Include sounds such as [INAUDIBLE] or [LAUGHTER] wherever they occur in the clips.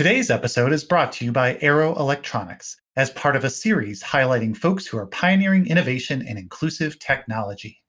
Today's episode is brought to you by Arrow Electronics as part of a series highlighting folks who are pioneering innovation and inclusive technology.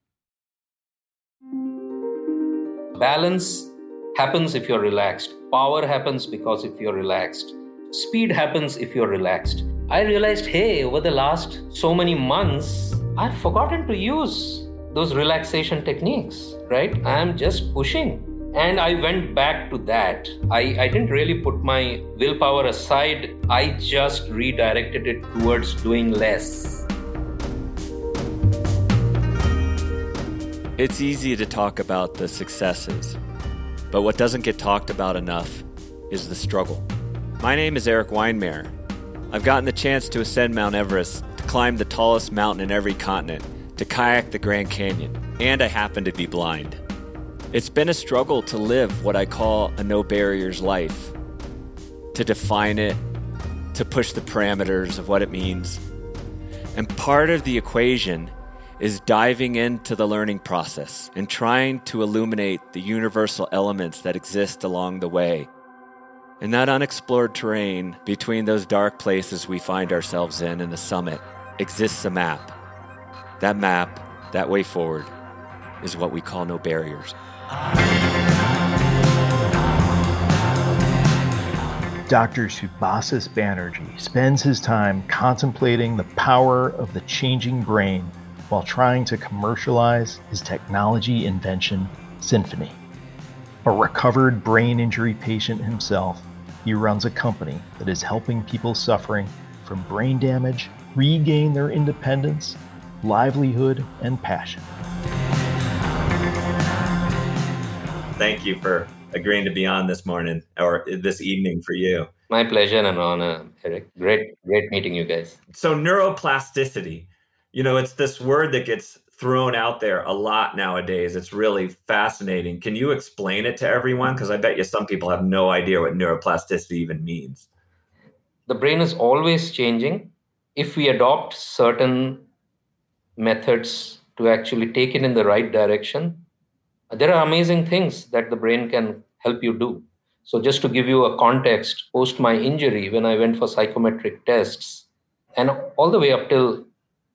Balance happens if you're relaxed. Power happens because if you're relaxed. Speed happens if you're relaxed. I realized, hey, over the last so many months, I've forgotten to use those relaxation techniques, right? I'm just pushing. And I went back to that. I, I didn't really put my willpower aside, I just redirected it towards doing less. It's easy to talk about the successes, but what doesn't get talked about enough is the struggle. My name is Erik Weihenmayer. I've gotten the chance to ascend Mount Everest, to climb the tallest mountain in every continent, to kayak the Grand Canyon, and I happen to be blind. It's been a struggle to live what I call a no barriers life, to define it, to push the parameters of what it means. And part of the equation is diving into the learning process and trying to illuminate the universal elements that exist along the way. In that unexplored terrain, between those dark places we find ourselves in and the summit, exists a map. That map, that way forward, is what we call no barriers. Dr. Subhasis Banerjee spends his time contemplating the power of the changing brain while trying to commercialize his technology invention, Symphony. A recovered brain injury patient himself, he runs a company that is helping people suffering from brain damage regain their independence, livelihood, and passion. Thank you for agreeing to be on this morning or this evening for you. My pleasure and honor, Erik. Great, great meeting you guys. So, neuroplasticity, you know, it's this word that gets thrown out there a lot nowadays. It's really fascinating. Can you explain it to everyone? Because I bet you some people have no idea what neuroplasticity even means. The brain is always changing. If we adopt certain methods to actually take it in the right direction, there are amazing things that the brain can help you do. So, just to give you a context, post my injury, when I went for psychometric tests, and all the way up till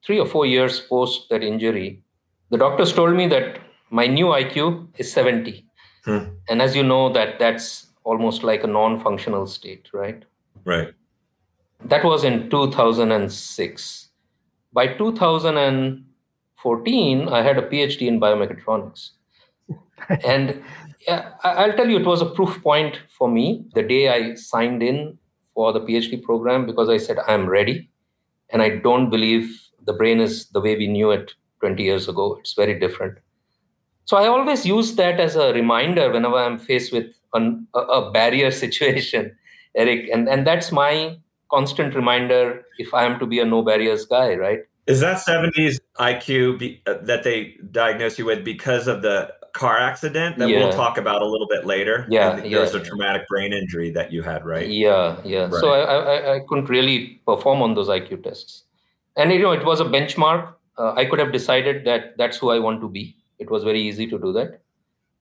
three or four years post that injury, the doctors told me that my new IQ is 70. Hmm. And as you know, that that's almost like a non-functional state, right? Right. That was in 2006. By 2014, I had a PhD in biomechatronics and yeah, I'll tell you, it was a proof point for me the day I signed in for the PhD program because I said, I'm ready. And I don't believe the brain is the way we knew it 20 years ago. It's very different. So I always use that as a reminder whenever I'm faced with an, a, a barrier [LAUGHS] situation, Erik. And, and that's my constant reminder if I am to be a no barriers guy, right? Is that 70s IQ be, uh, that they diagnose you with because of the car accident that yeah. we'll talk about a little bit later. Yeah, there yeah, was a traumatic brain injury that you had, right? Yeah, yeah. Right. So I, I, I couldn't really perform on those IQ tests, and you know it was a benchmark. Uh, I could have decided that that's who I want to be. It was very easy to do that,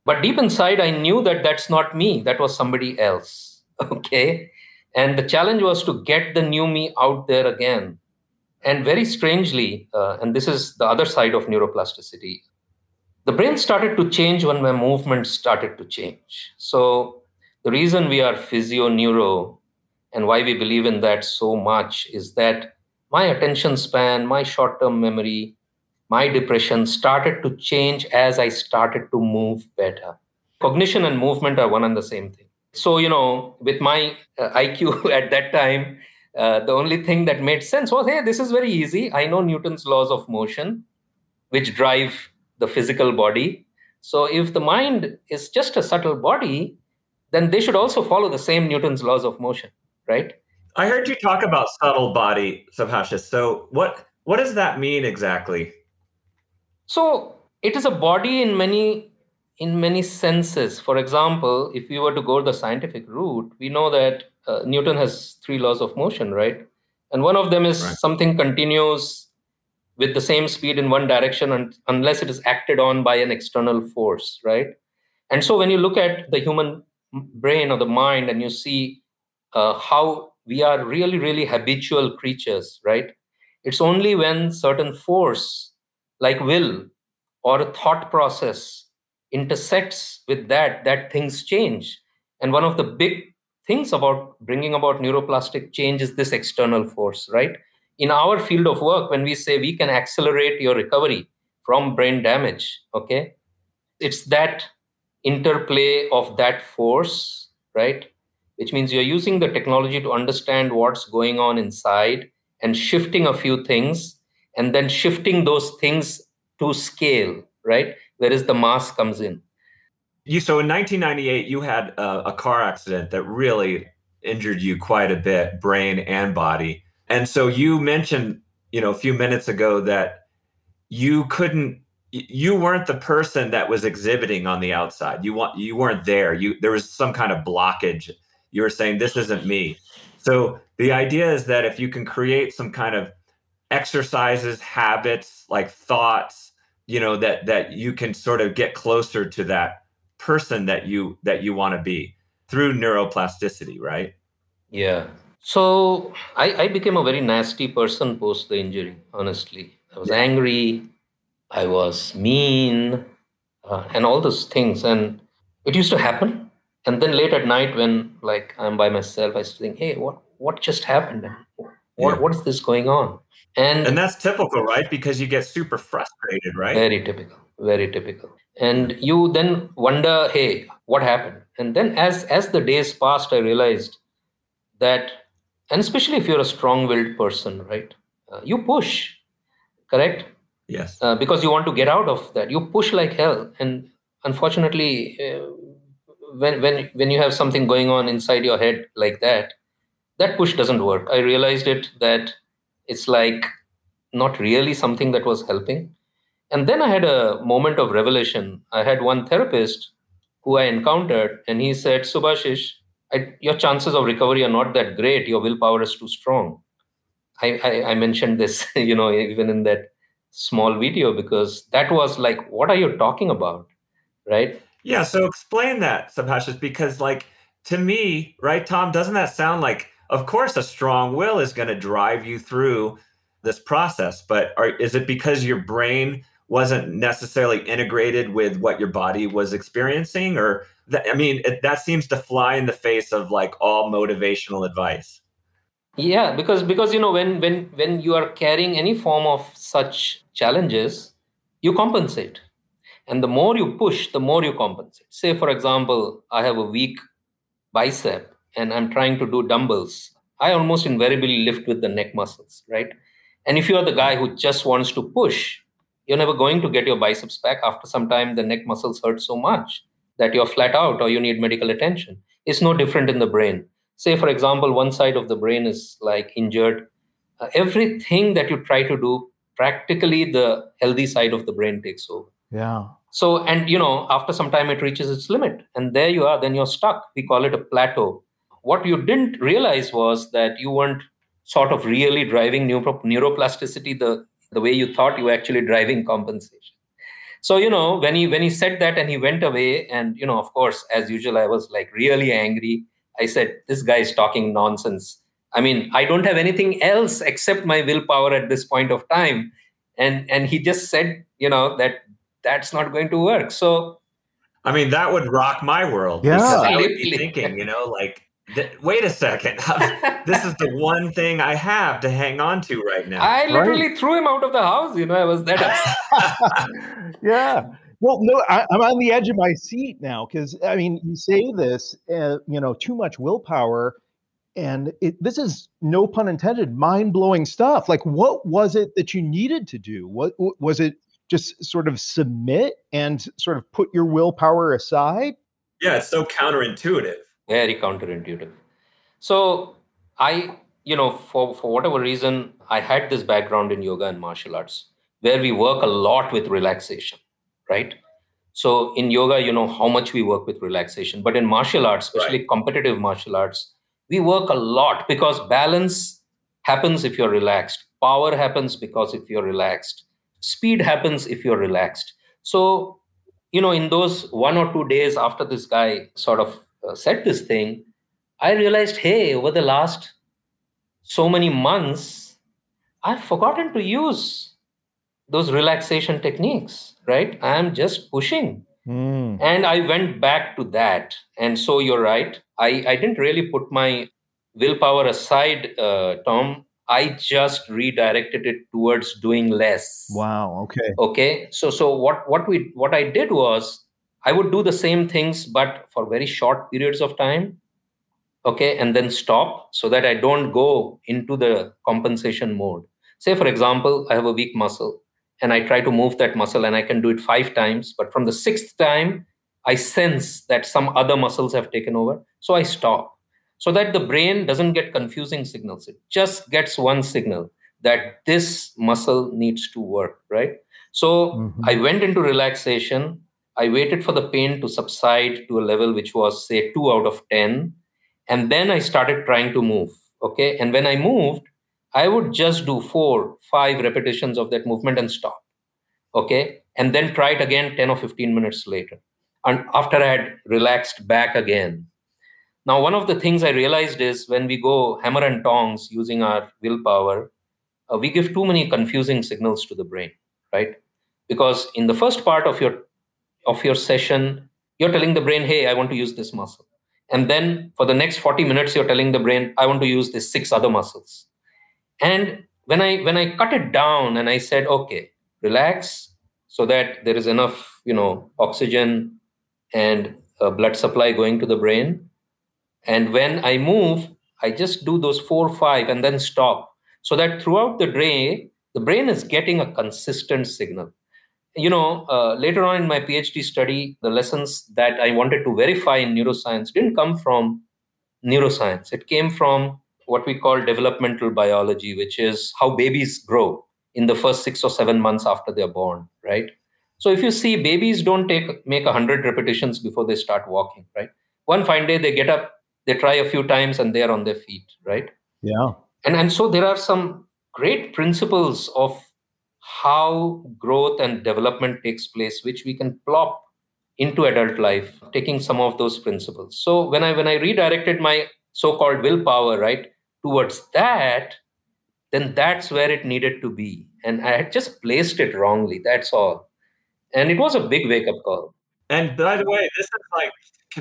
but deep inside, I knew that that's not me. That was somebody else. [LAUGHS] Okay, and the challenge was to get the new me out there again. And very strangely, uh, and this is the other side of neuroplasticity the brain started to change when my movement started to change. So the reason we are physio neuro and why we believe in that so much is that my attention span, my short term memory, my depression started to change as I started to move better. Cognition and movement are one and the same thing. So, you know, with my uh, IQ [LAUGHS] at that time, uh, the only thing that made sense was hey, this is very easy. I know Newton's laws of motion, which drive the physical body. So if the mind is just a subtle body, then they should also follow the same Newton's laws of motion, right? I heard you talk about subtle body, Subhasis. So what what does that mean exactly? So it is a body in many in many senses. For example, if we were to go the scientific route, we know that uh, Newton has three laws of motion, right? And one of them is right. something continues with the same speed in one direction and, unless it is acted on by an external force, right? And so when you look at the human brain or the mind and you see uh, how we are really, really habitual creatures, right? It's only when certain force, like will or a thought process, intersects with that, that things change. And one of the big things about bringing about neuroplastic change is this external force, right? In our field of work, when we say we can accelerate your recovery from brain damage, okay, it's that interplay of that force, right? Which means you're using the technology to understand what's going on inside and shifting a few things and then shifting those things to scale, right? Whereas the mass comes in. You so in 1998 you had a, a car accident that really injured you quite a bit, brain and body. And so you mentioned, you know, a few minutes ago that you couldn't you weren't the person that was exhibiting on the outside. You want you weren't there. You there was some kind of blockage. You were saying this isn't me. So the idea is that if you can create some kind of exercises, habits, like thoughts, you know, that that you can sort of get closer to that person that you that you want to be through neuroplasticity, right? Yeah. So I, I became a very nasty person post the injury, honestly. I was angry, I was mean, uh, and all those things. And it used to happen. And then late at night, when like I'm by myself, I used to think, "Hey, what what just happened? What yeah. what is this going on?" And and that's typical, right? Because you get super frustrated, right? Very typical. Very typical. And you then wonder, "Hey, what happened?" And then as as the days passed, I realized that, and especially if you're a strong-willed person, right? Uh, you push, correct? Yes. Uh, because you want to get out of that. You push like hell. And unfortunately, uh, when, when, when you have something going on inside your head like that, that push doesn't work. I realized it that it's like not really something that was helping. And then I had a moment of revelation. I had one therapist who I encountered, and he said, Subhasis, your chances of recovery are not that great. Your willpower is too strong. I, I, I mentioned this, [LAUGHS] you know, even in that small video because that was like, what are you talking about? Right? Yeah. So explain that, Subhasis, because like to me, right, Tom, doesn't that sound like, of course, a strong will is going to drive you through this process, but are, is it because your brain wasn't necessarily integrated with what your body was experiencing or that, i mean it, that seems to fly in the face of like all motivational advice. Yeah because because you know when when when you are carrying any form of such challenges you compensate. And the more you push the more you compensate. Say for example i have a weak bicep and i'm trying to do dumbbells. I almost invariably lift with the neck muscles right? And if you are the guy who just wants to push you're never going to get your biceps back after some time the neck muscles hurt so much that you're flat out or you need medical attention. It's no different in the brain. Say for example one side of the brain is like injured. Uh, everything that you try to do practically the healthy side of the brain takes over. Yeah. So and you know after some time it reaches its limit and there you are then you're stuck. We call it a plateau. What you didn't realize was that you weren't sort of really driving neuro- neuroplasticity the the way you thought you were actually driving compensation so you know when he when he said that and he went away and you know of course as usual i was like really angry I said, this guy is talking nonsense. I mean, I don't have anything else except my willpower at this point of time. And and he just said, you know, that that's not going to work. So I mean, that would rock my world. Yeah. I would be thinking, you know, like, th- wait a second. [LAUGHS] this is the one thing I have to hang on to right now. I literally right. threw him out of the house. You know, I was that [LAUGHS] upset. [LAUGHS] yeah. Well, no, I, am on the edge of my seat now because I mean, you say this, uh, you know, too much willpower, and it, this is no pun intended, mind blowing stuff. Like, what was it that you needed to do? What, what was it? Just sort of submit and sort of put your willpower aside. Yeah, it's so counterintuitive. Very counterintuitive. So I, you know, for for whatever reason, I had this background in yoga and martial arts where we work a lot with relaxation right? So in yoga, you know how much we work with relaxation, but in martial arts, especially right. competitive martial arts, we work a lot because balance happens if you're relaxed. Power happens because if you're relaxed. Speed happens if you're relaxed. So, you know, in those one or two days after this guy sort of said this thing, I realized, hey, over the last so many months, I've forgotten to use those relaxation techniques, right? I am just pushing. Mm. And I went back to that. And so you're right. I, I didn't really put my willpower aside, uh, Tom. I just redirected it towards doing less. Wow. Okay. Okay. So so what what we what I did was I would do the same things, but for very short periods of time. Okay, and then stop so that I don't go into the compensation mode. Say, for example, I have a weak muscle and I try to move that muscle and I can do it five times, but from the sixth time, I sense that some other muscles have taken over. So I stop so that the brain doesn't get confusing signals. It just gets one signal that this muscle needs to work, right? So mm-hmm. I went into relaxation. I waited for the pain to subside to a level which was, say, two out of 10. And then I started trying to move. Okay. And when I moved, I would just do four, five repetitions of that movement and stop. Okay. And then try it again 10 or 15 minutes later. And after I had relaxed back again, now, one of the things I realized is when we go hammer and tongs using our willpower, uh, we give too many confusing signals to the brain, right? Because in the first part of your of your session, you're telling the brain, "Hey, I want to use this muscle," and then for the next 40 minutes, you're telling the brain, "I want to use these six other muscles." And when I when I cut it down and I said, "Okay, relax," so that there is enough, you know, oxygen and uh, blood supply going to the brain and when I move, I just do those four, five, and then stop. So that throughout the day, the brain is getting a consistent signal. You know, uh, later on in my PhD study, the lessons that I wanted to verify in neuroscience didn't come from neuroscience. It came from what we call developmental biology, which is how babies grow in the first six or seven months after they're born, right? So if you see, babies don't take make a hundred repetitions before they start walking, right? One fine day they get up, they try a few times and they're on their feet right yeah and and so there are some great principles of how growth and development takes place which we can plop into adult life taking some of those principles. So when i when i redirected my so-called willpower right towards that then that's where it needed to be. And i had just placed it wrongly that's all. And it was a big wake up call. And by the way this is like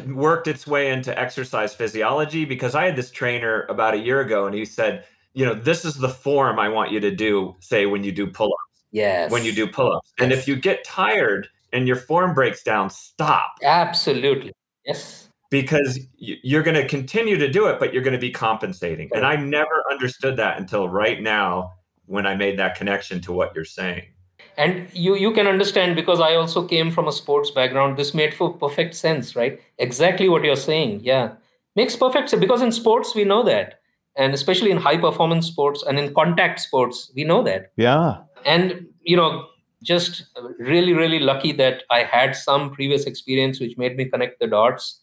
worked its way into exercise physiology because I had this trainer about a year ago and he said, you know, this is the form I want you to do, say, when you do pull. Yes. When you do pull ups. Yes. And if you get tired and your form breaks down, stop. Absolutely. Yes. Because you're going to continue to do it, but you're going to be compensating. And I never understood that until right now when I made that connection to what you're saying and you you can understand because i also came from a sports background this made for perfect sense right exactly what you're saying yeah makes perfect sense because in sports we know that and especially in high performance sports and in contact sports we know that yeah and you know just really really lucky that i had some previous experience which made me connect the dots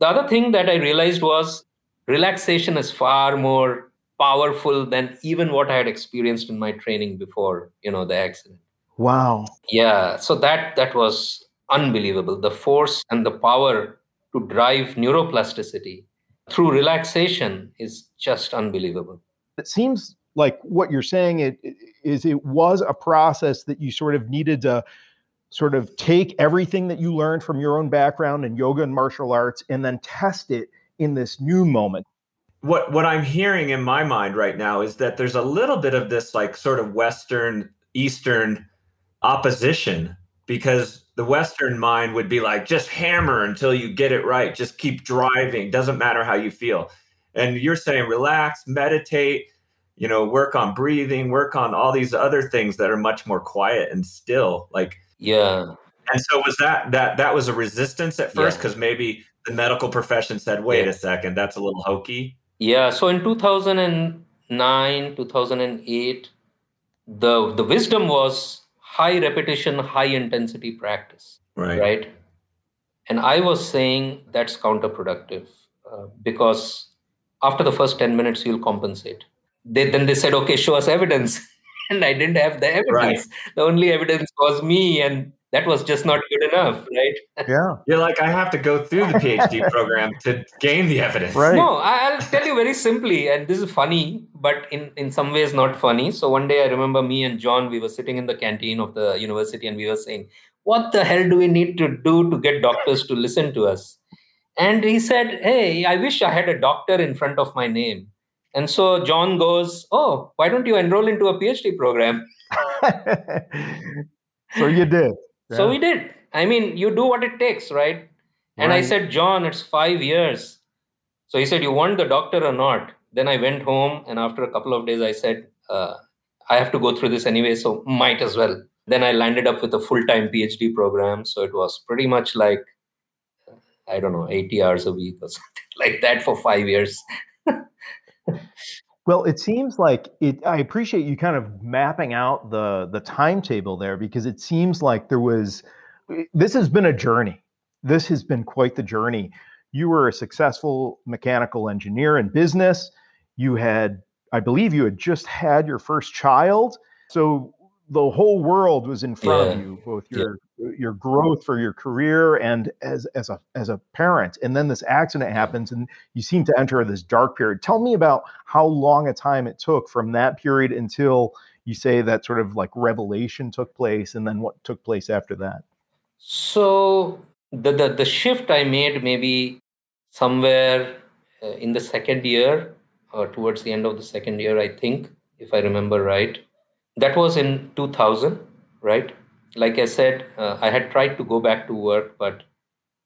the other thing that i realized was relaxation is far more powerful than even what i had experienced in my training before you know the accident Wow. Yeah. So that that was unbelievable. The force and the power to drive neuroplasticity through relaxation is just unbelievable. It seems like what you're saying it, is it was a process that you sort of needed to sort of take everything that you learned from your own background in yoga and martial arts and then test it in this new moment? What what i'm hearing in my mind right now is that there's a little bit of this like sort of western eastern opposition because the western mind would be like just hammer until you get it right. Just keep driving. Doesn't matter how you feel. And you're saying relax meditate you know work on breathing work on all these other things that are much more quiet and still like yeah and so was that that that was a resistance at first because yeah. maybe the medical profession said wait yeah. a second that's a little hokey yeah so in 2009 2008 the the wisdom was high repetition, high intensity practice. Right. Right. And I was saying that's counterproductive uh, because after the first 10 minutes, you'll compensate. They, then they said, okay, show us evidence. [LAUGHS] and I didn't have the evidence. Right. The only evidence was me and that was just not good enough, right? [LAUGHS] Yeah. You're like, I have to go through the PhD [LAUGHS] program to gain the evidence. Right. No, I- I'll tell you very simply, and this is funny, but in, in some ways not funny. So one day I remember me and John, we were sitting in the canteen of the university and we were saying, What the hell do we need to do to get doctors to listen to us? And he said, Hey, I wish I had a doctor in front of my name. And so John goes, Oh, why don't you enroll into a PhD program? [LAUGHS] so you did. So we did. I mean, you do what it takes, right? And I said, John, it's five years. So he said, You want the doctor or not? Then I went home, and after a couple of days, I said, uh, I have to go through this anyway, so might as well. Then I landed up with a full time PhD program. So it was pretty much like, I don't know, 80 hours a week or [LAUGHS] something like that for five years. [LAUGHS] Well, it seems like it. I appreciate you kind of mapping out the the timetable there because it seems like there was. Eh, this has been a journey. This has been quite the journey. You were a successful mechanical engineer in business. You had, I believe, you had just had your first child. So the whole world was in front of you, both Yeah. your your growth for your career and as as a as a parent. And then this accident happens, and you seem to enter this dark period. Tell me about how long a time it took from that period until you say that sort of like revelation took place, and then what took place after that. So the, the, the shift I made maybe somewhere uh, in the second year or towards the end of the second year, I think, if I remember right. That was in 2000, right? Like I said, uh, I had tried to go back to work, but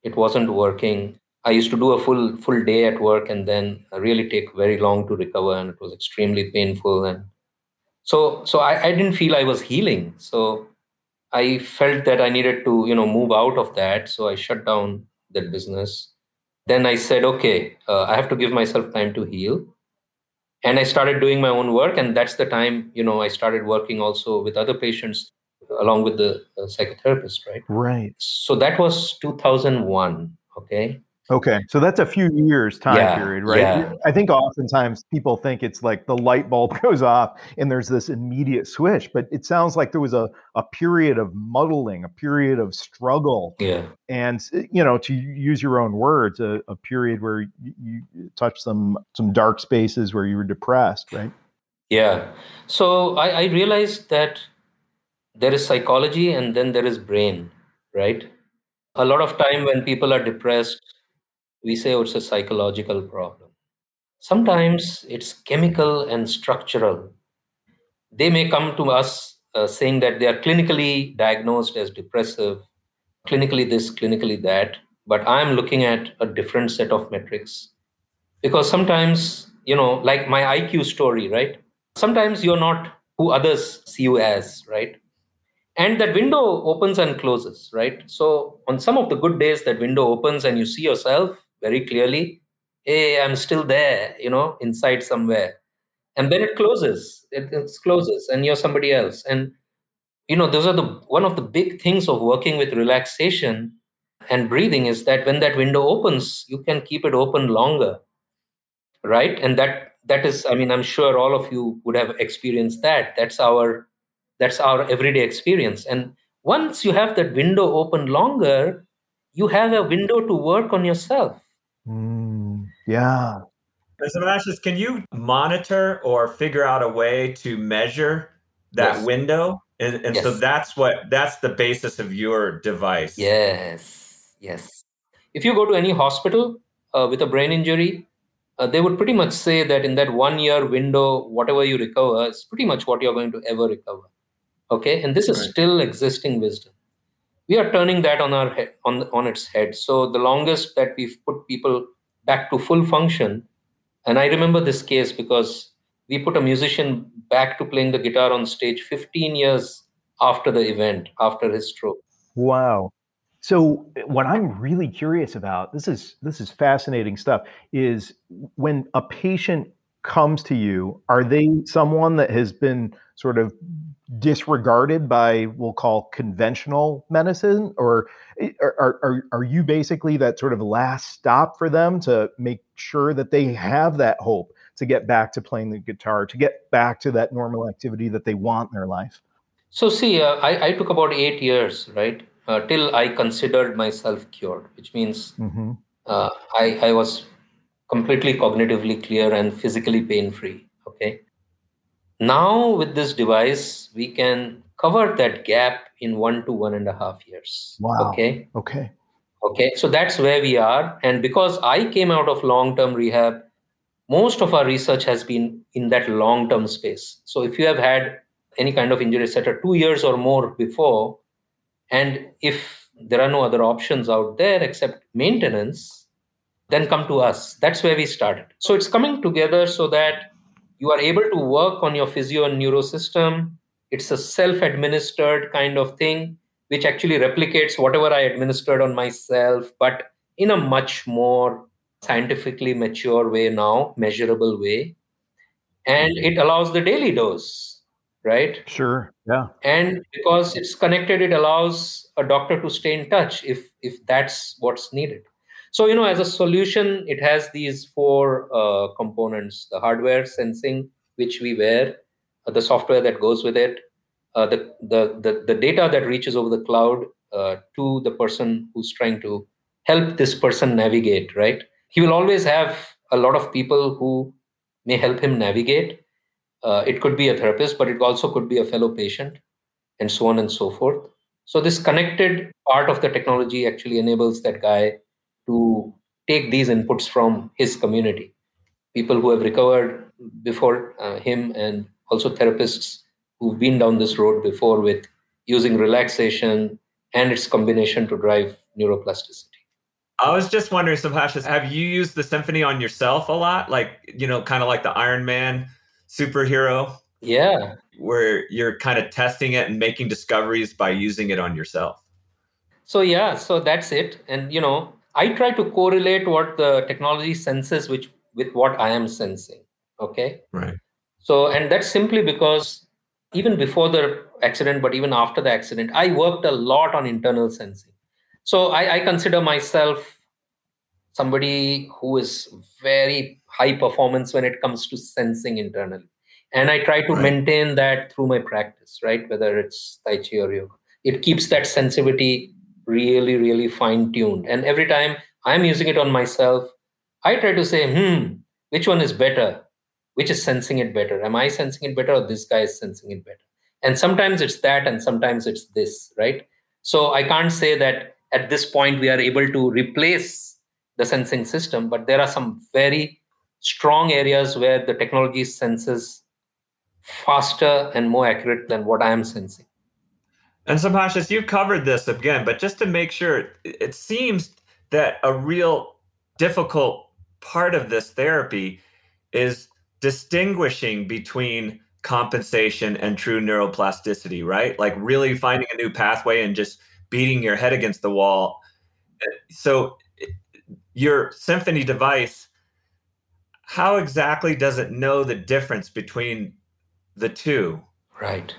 it wasn't working. I used to do a full full day at work and then really take very long to recover, and it was extremely painful. And so, so I, I didn't feel I was healing. So I felt that I needed to, you know, move out of that. So I shut down that business. Then I said, okay, uh, I have to give myself time to heal. And I started doing my own work. And that's the time, you know, I started working also with other patients along with the uh, psychotherapist, right? Right. So that was 2001. Okay. Okay. So that's a few years time Yeah, period, right? yeah. I think oftentimes people think it's like the light bulb [LAUGHS] goes off and there's this immediate switch, but it sounds like there was a, a period of muddling, a period of struggle, Yeah. and you know, to use your own words, a, a period where you, you touched some some dark spaces where you were depressed, right? Yeah. So I, I realized that there is psychology and then there is brain, right? A lot of time when people are depressed, we say it's a psychological problem. Sometimes it's chemical and structural. They may come to us uh, saying that they are clinically diagnosed as depressive, clinically this, clinically that, but I'm looking at a different set of metrics. Because sometimes, you know, like my IQ story, right? Sometimes you're not who others see you as, right? And that window opens and closes, right? So on some of the good days, that window opens and you see yourself very clearly. Hey, I'm still there, you know, inside somewhere. And then it closes. It, it closes, and you're somebody else. And you know, those are the one of the big things of working with relaxation and breathing is that when that window opens, you can keep it open longer, right? And that that is, I mean, I'm sure all of you would have experienced that. That's our that's our everyday experience. And once you have that window open longer, you have a window to work on yourself. Mm, yeah. Mr. Mashis, can you monitor or figure out a way to measure that Yes. window? And, and so that's what that's the basis of your device. Yes, yes. If you go to any hospital uh, with a brain injury, uh, they would pretty much say that in that one year window, whatever you recover is pretty much what you're going to ever recover. Okay, and this is Right. still existing wisdom. We are turning that on our head, on on its head. So the longest that we've put people back to full function, and I remember this case because we put a musician back to playing the guitar on stage 15 years after the event, after his stroke. Wow. So what I'm really curious about, this is this is fascinating stuff, is when a patient comes to you, are they someone that has been sort of disregarded by we'll call conventional medicine or are, are, are you basically that sort of last stop for them to make sure that they have that hope to get back to playing the guitar to get back to that normal activity that they want in their life So see, uh, I, I took about eight years, right? uh, till I considered myself cured, which means mm-hmm. uh, I, I was completely cognitively clear and physically pain free. Okay. Now, with this device, we can cover that gap in one to one and a half years. Wow. Okay. Okay. Okay. So that's where we are. And because I came out of long term rehab, most of our research has been in that long term space. So if you have had any kind of injury, etc., two years or more before, and if there are no other options out there except maintenance, then come to us. That's where we started. So it's coming together so that you are able to work on your physio and neuro system. It's a self administered kind of thing, which actually replicates whatever I administered on myself, but in a much more scientifically mature way now, measurable way. And it allows the daily dose right? Sure. Yeah. And because it's connected, it allows a doctor to stay in touch if if that's what's needed. So you know, as a solution, it has these four uh, components: the hardware sensing, which we wear, uh, the software that goes with it, uh, the, the the the data that reaches over the cloud uh, to the person who's trying to help this person navigate. Right? He will always have a lot of people who may help him navigate uh, it could be a therapist, but it also could be a fellow patient, and so on and so forth. So, this connected part of the technology actually enables that guy to take these inputs from his community. People who have recovered before uh, him, and also therapists who've been down this road before with using relaxation and its combination to drive neuroplasticity. I was just wondering, Subhash, have you used the symphony on yourself a lot? Like, you know, kind of like the Iron Man superhero. Yeah. Where you're kind of testing it and making discoveries by using it on yourself. So, yeah, so that's it. And, you know, I try to correlate what the technology senses which, with what I am sensing. Okay. Right. So, and that's simply because even before the accident, but even after the accident, I worked a lot on internal sensing. So, I, I consider myself somebody who is very high performance when it comes to sensing internally and i try to right. maintain that through my practice right whether it's tai chi or yoga it keeps that sensitivity really really fine tuned and every time i'm using it on myself i try to say hmm which one is better? Which is sensing it better? Am i sensing it better or this guy is sensing it better? And sometimes it's that and sometimes it's this right? So i can't say that at this point we are able to replace the sensing system, but there are some very strong areas where the technology senses faster and more accurate than what I am sensing. And Subhasis, you've covered this again, but just to make sure, it seems that a real difficult part of this therapy is distinguishing between compensation and true neuroplasticity, right? Like really finding a new pathway and just beating your head against the wall. So your symphony device how exactly does it know the difference between the two right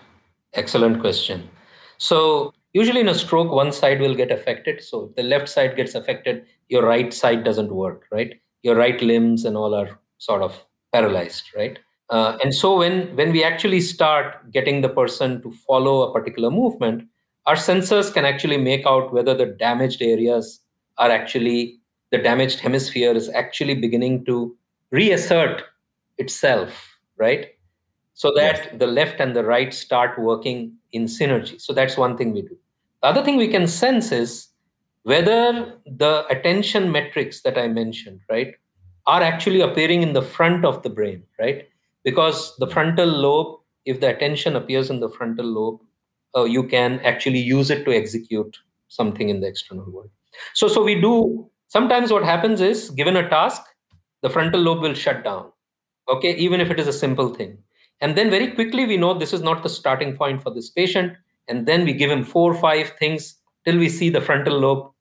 excellent question so usually in a stroke one side will get affected. So if the left side gets affected your right side doesn't work right? Your right limbs and all are sort of paralyzed right? Uh, and so when when we actually start getting the person to follow a particular movement our sensors can actually make out whether the damaged areas are actually the damaged hemisphere is actually beginning to reassert itself, right? So that yes. the left and the right start working in synergy. So that's one thing we do. The other thing we can sense is whether the attention metrics that I mentioned, right, are actually appearing in the front of the brain, right? Because the frontal lobe, if the attention appears in the frontal lobe, uh, you can actually use it to execute something in the external world. So, so we do Sometimes what happens is, given a task, the frontal lobe will shut down. Okay, even if it is a simple thing. And then very quickly we know this is not the starting point for this patient. And then we give him four or five things till we see the frontal lobe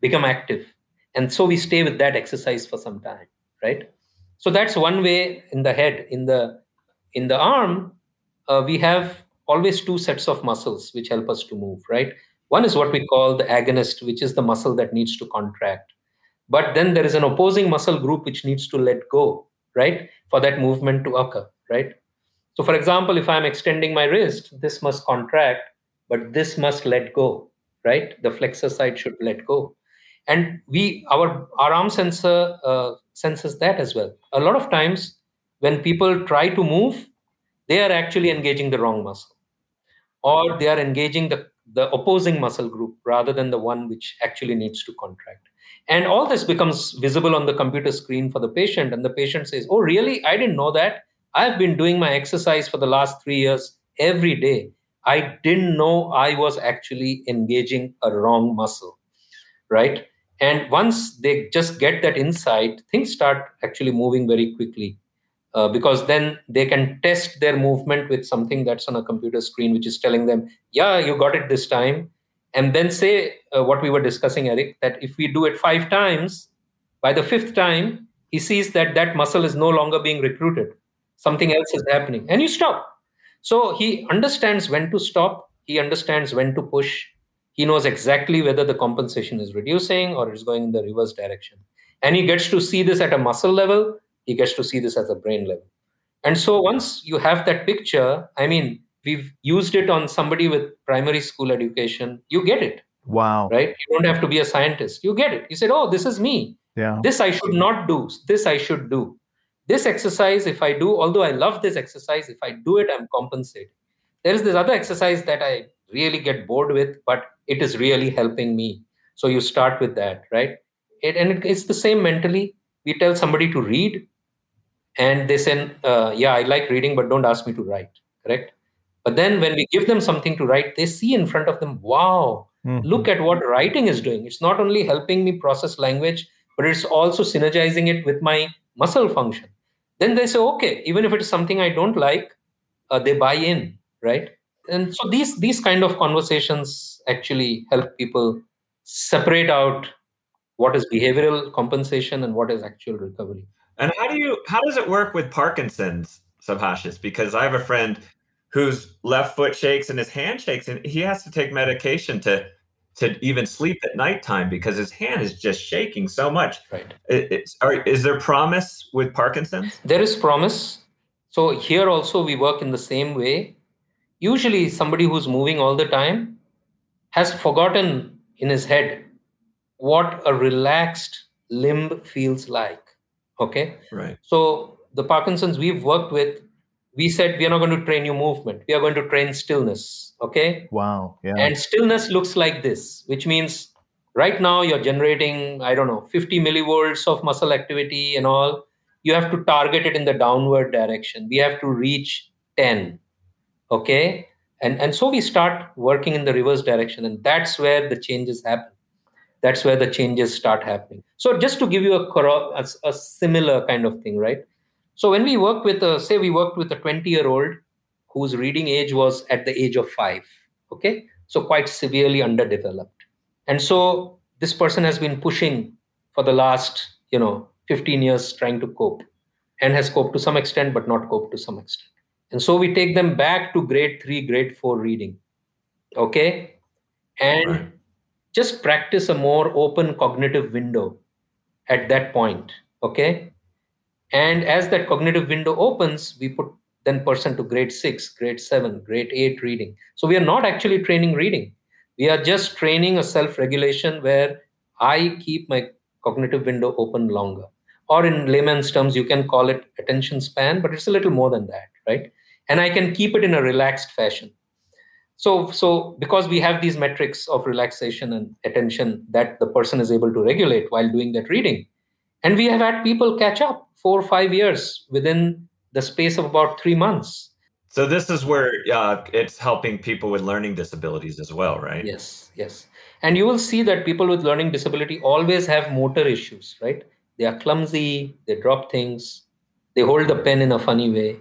become active. And so we stay with that exercise for some time, right? So that's one way in the head. In the in the arm, uh, we have always two sets of muscles which help us to move, right? One is what we call the agonist, which is the muscle that needs to contract but then there is an opposing muscle group which needs to let go right for that movement to occur right so for example if i'm extending my wrist this must contract but this must let go right? The flexor side should let go. And we, our, our arm sensor uh, senses that as well. A lot of times when people try to move, they are actually engaging the wrong muscle or they are engaging the, the opposing muscle group rather than the one which actually needs to contract. And all this becomes visible on the computer screen for the patient. And the patient says, Oh, really? I didn't know that. I've been doing my exercise for the last three years every day. I didn't know I was actually engaging a wrong muscle, right? And once they just get that insight, things start actually moving very quickly. Uh, because then they can test their movement with something that's on a computer screen, which is telling them, yeah, you got it this time. And then say uh, what we were discussing, Erik, that if we do it five times, by the fifth time, he sees that that muscle is no longer being recruited. Something else is happening. And you stop. So he understands when to stop, he understands when to push. He knows exactly whether the compensation is reducing or is going in the reverse direction. And he gets to see this at a muscle level he gets to see this as a brain level. And so once you have that picture, I mean, we've used it on somebody with primary school education, you get it. Wow. Right? You don't have to be a scientist. You get it. You said, oh, this is me. Yeah. This I should not do. This I should do. This exercise, if I do, although I love this exercise, if I do it, I'm compensated. There is this other exercise that I really get bored with, but it is really helping me. So you start with that, right? It, and it, it's the same mentally. We tell somebody to read, and they say, uh, yeah, I like reading, but don't ask me to write, correct? But then when we give them something to write, they see in front of them, wow, mm-hmm. look at what writing is doing. It's not only helping me process language, but it's also synergizing it with my muscle function. Then they say, okay, even if it is something I don't like, uh, they buy in, right? And so these these kind of conversations actually help people separate out what is behavioral compensation and what is actual recovery. And how do you how does it work with Parkinson's, Subhasis? Because I have a friend whose left foot shakes and his hand shakes, and he has to take medication to to even sleep at nighttime because his hand is just shaking so much. Right. Are, is there promise with Parkinson's? There is promise. So here also we work in the same way. Usually somebody who's moving all the time has forgotten in his head what a relaxed limb feels like Okay. Right. So the Parkinson's we've worked with, we said we are not going to train you movement. We are going to train stillness. Okay. Wow. Yeah. And stillness looks like this, which means right now you're generating, I don't know, 50 millivolts of muscle activity and all. You have to target it in the downward direction. We have to reach 10. Okay. And, and so we start working in the reverse direction. And that's where the changes happen that's where the changes start happening so just to give you a, a, a similar kind of thing right so when we work with a say we worked with a 20 year old whose reading age was at the age of 5 okay? So quite severely underdeveloped. And so this person has been pushing for the last you know 15 years trying to cope and has coped to some extent but not coped to some extent. And so we take them back to grade 3 grade 4 reading okay? And right. just practice a more open cognitive window at that point okay and as that cognitive window opens we put then person to grade 6 grade 7 grade 8 reading. So we are not actually training reading. We are just training a self regulation where i keep my cognitive window open longer. Or in layman's terms you can call it attention span but it's a little more than that right? And i can keep it in a relaxed fashion. So so because we have these metrics of relaxation and attention that the person is able to regulate while doing that reading and we have had people catch up four or five years within the space of about three months. So this is where uh, it's helping people with learning disabilities as well right? Yes yes. And you will see that people with learning disability always have motor issues right? They are clumsy they drop things they hold the pen in a funny way.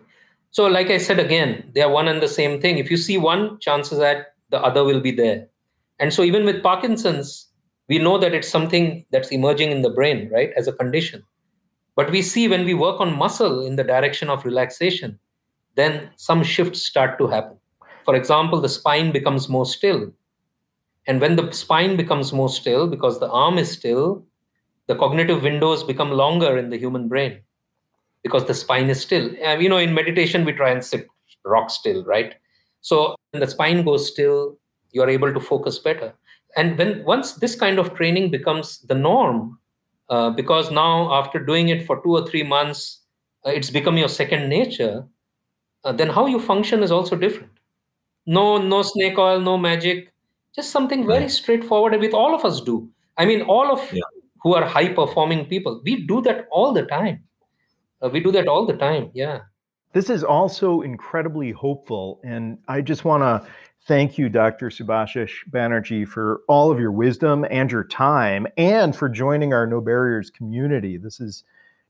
So, like I said again, they are one and the same thing. If you see one, chances that the other will be there. And so, even with Parkinson's, we know that it's something that's emerging in the brain, right, as a condition. But we see when we work on muscle in the direction of relaxation, then some shifts start to happen. For example, the spine becomes more still. And when the spine becomes more still, because the arm is still, the cognitive windows become longer in the human brain because the spine is still. Uh, you know, in meditation, we try and sit rock still, right? So when the spine goes still, you're able to focus better. and when once this kind of training becomes the norm, uh, because now after doing it for two or three months, uh, it's become your second nature. Uh, then how you function is also different. No, no snake oil, no magic, just something very straightforward. With all of us do. I mean, all of yeah. who are high performing people, we do that all the time. Uh, we do that all the time. Yeah. This is also incredibly hopeful. And I just want to thank you, Dr. Subhasis Banerjee, for all of your wisdom and your time and for joining our No Barriers community. This is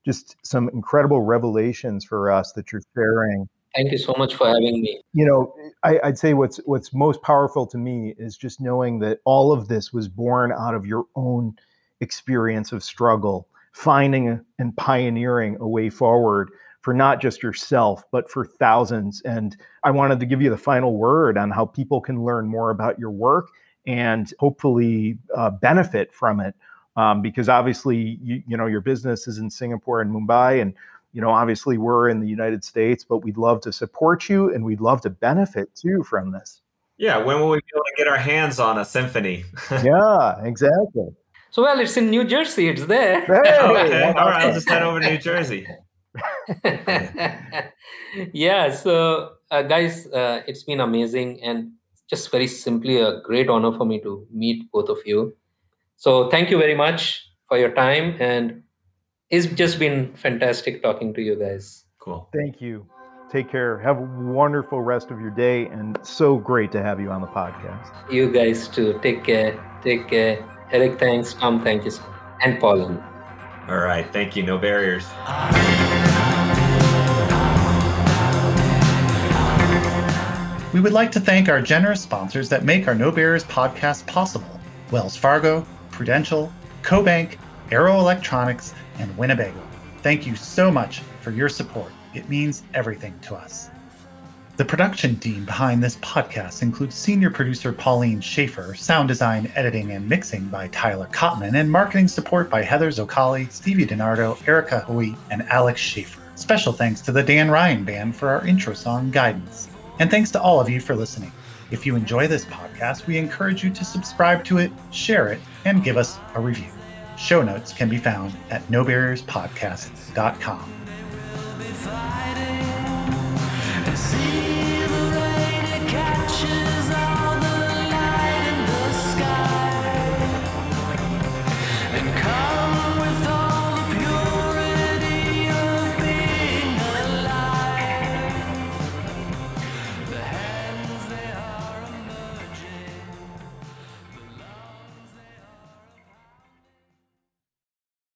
just some incredible revelations for us that you're sharing. Thank you so much for having me. You know, I, would say what's what's most powerful to me is just knowing that all of this was born out of your own experience of struggle, finding and pioneering a way forward for not just yourself, but for thousands. And I wanted to give you the final word on how people can learn more about your work and hopefully uh, benefit from it. Um, because obviously, you, you know, your business is in Singapore and Mumbai, and you know, obviously, we're in the United States, but we'd love to support you and we'd love to benefit too from this. Yeah, when will we be able to get our hands on a symphony? [LAUGHS] yeah, exactly. So, well, it's in New Jersey. It's there. Hey, [LAUGHS] okay. All right, I'll just head over to New Jersey. [LAUGHS] yeah. So uh, guys uh, it's been amazing and just very simply a great honor for me to meet both of you. So thank you very much for your time and it's just been fantastic talking to you guys. Cool. Thank you. Take care. Have a wonderful rest of your day and so great to have you on the podcast. You guys too. Take care. Take care. Erik thanks. Tom thank you and pauline all right. Thank you. No barriers We would like to thank our generous sponsors that make our No Barriers podcast possible Wells Fargo, Prudential, CoBank, Arrow Electronics, and Winnebago. Thank you so much for your support. It means everything to us. The production team behind this podcast includes senior producer Pauline Schaefer, sound design, editing, and mixing by Tyler Cotman, and marketing support by Heather Zocali, Stevie DiNardo, Erica Hui, and Alex Schaefer. Special thanks to the Dan Ryan Band for our intro song Guidance. And thanks to all of you for listening. If you enjoy this podcast, we encourage you to subscribe to it, share it, and give us a review. Show notes can be found at nobarrierspodcast.com.